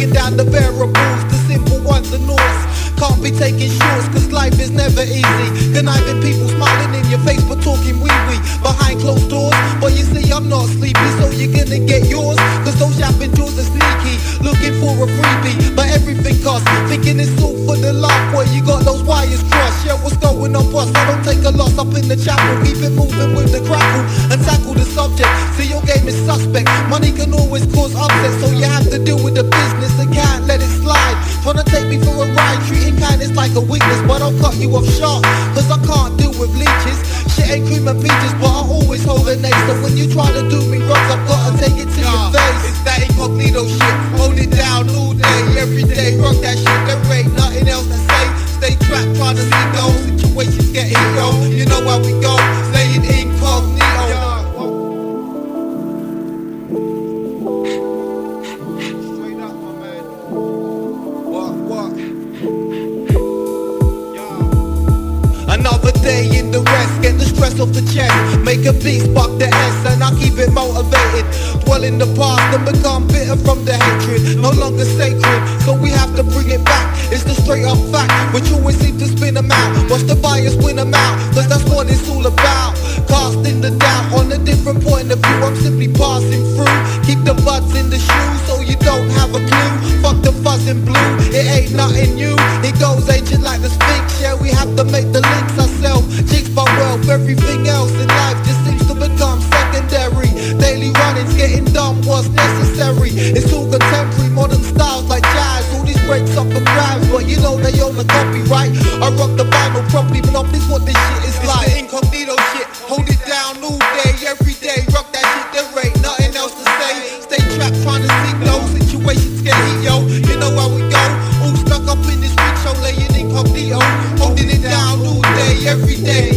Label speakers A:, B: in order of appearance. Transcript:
A: breaking down the variables, the simple ones and north. Can't be taking shorts, cause life is never easy. Conniving people smiling in your face, but talking wee wee behind closed doors. But you see, I'm not sleepy, so you're gonna get yours. Cause those yapping jaws are sneaky, looking for a freebie. But everything costs, thinking it's all for the love. Boy, you got those wires crossed. Yeah, what's going on, boss? I don't take a loss up in the chapel, keep it moving with the crackle and tackle the subject. See, your game is suspect. Money can always cause upset, so you have to deal with the business and can't let it slide. Trying to take me for a ride, treating kindness like a weakness, but I'll cut you off sharp, cause I can't deal with leeches. Shit ain't cream and peaches, but I always hold an ace. So when you try to do me wrong, I've gotta take it to your face. It's that incognito shit, hold it down all day, every day. Rock that the chest. Make a beat, spark the S, and I keep it motivated. Dwell in the past and become bitter from the hatred. No longer sacred, so we have to bring it back. It's the straight up fact, which always seem to spin them out. Watch the bias win them out, cause that's breaks up and drives, but you know they own the copyright. I rock the vinyl, properly, but this what this shit is like. it's the incognito shit, hold it down all day, every day. Rock that shit, there ain't nothing else to say. Stay trapped trying to sink low, situations get heat, yo. You know how we go, all stuck up in this bitch, show laying incognito, holding it down all day, every day.